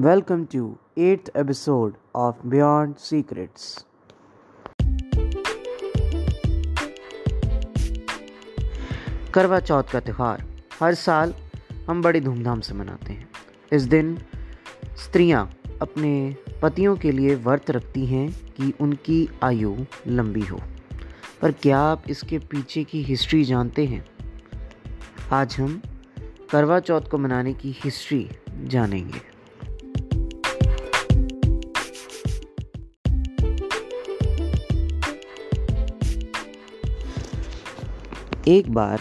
Welcome to 8th episode of Beyond Secrets. करवा चौथ का त्यौहार। हर साल हम बड़ी धूमधाम से मनाते हैं। इस दिन स्त्रियाँ अपने पतियों के लिए व्रत रखती हैं कि उनकी आयु लंबी हो। पर क्या आप इसके पीछे की हिस्ट्री जानते हैं? आज हम करवा चौथ को मनाने की हिस्ट्री जानेंगे। एक बार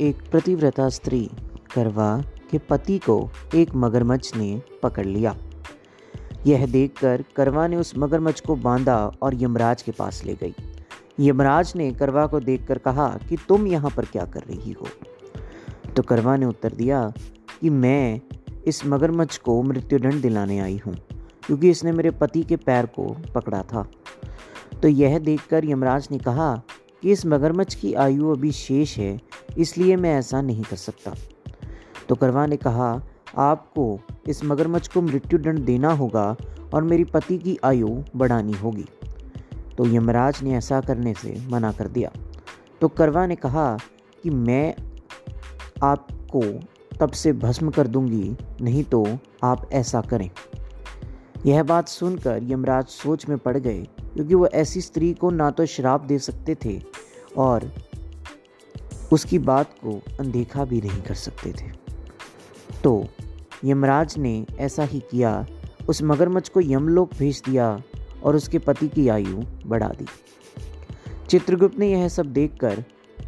एक प्रतिव्रता स्त्री करवा के पति को एक मगरमच्छ ने पकड़ लिया। यह देखकर करवा ने उस मगरमच्छ को बांधा और यमराज के पास ले गई। यमराज ने करवा को देखकर कहा कि तुम यहाँ पर क्या कर रही हो? तो करवा ने उत्तर दिया कि मैं इस मगरमच्छ को मृत्युदंड दिलाने आई हूँ, क्योंकि इसने मेरे पति के पैर को पकड़ा था। तो यह देखकर यमराज ने कहा कि इस मगरमच्छ की आयु अभी शेष है, इसलिए मैं ऐसा नहीं कर सकता। तो करवा ने कहा, आपको इस मगरमच्छ को मृत्युदंड देना होगा और मेरी पति की आयु बढ़ानी होगी। तो यमराज ने ऐसा करने से मना कर दिया। तो करवा ने कहा कि मैं आपको तब से भस्म कर दूँगी, नहीं तो आप ऐसा करें। यह बात सुनकर यमराज सोच में पड़ गए, क्योंकि वह ऐसी स्त्री को ना तो श्राप दे सकते थे और उसकी बात को अनदेखा भी नहीं कर सकते थे। तो यमराज ने ऐसा ही किया, उस मगरमच्छ को यमलोक भेज दिया और उसके पति की आयु बढ़ा दी। चित्रगुप्त ने यह सब देखकर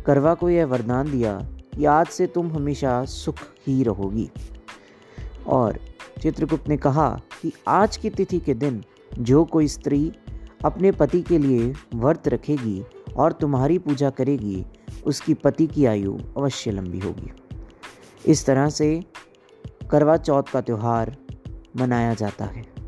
करवा को यह वरदान दिया कि आज से तुम हमेशा सुख ही रहोगी। और चित्रगुप्त ने कहा कि आज की तिथि के दिन जो कोई स्त्री अपने पति के लिए व्रत रखेगी और तुम्हारी पूजा करेगी, उसकी पति की आयु अवश्य लंबी होगी। इस तरह से करवा चौथ का त्यौहार मनाया जाता है।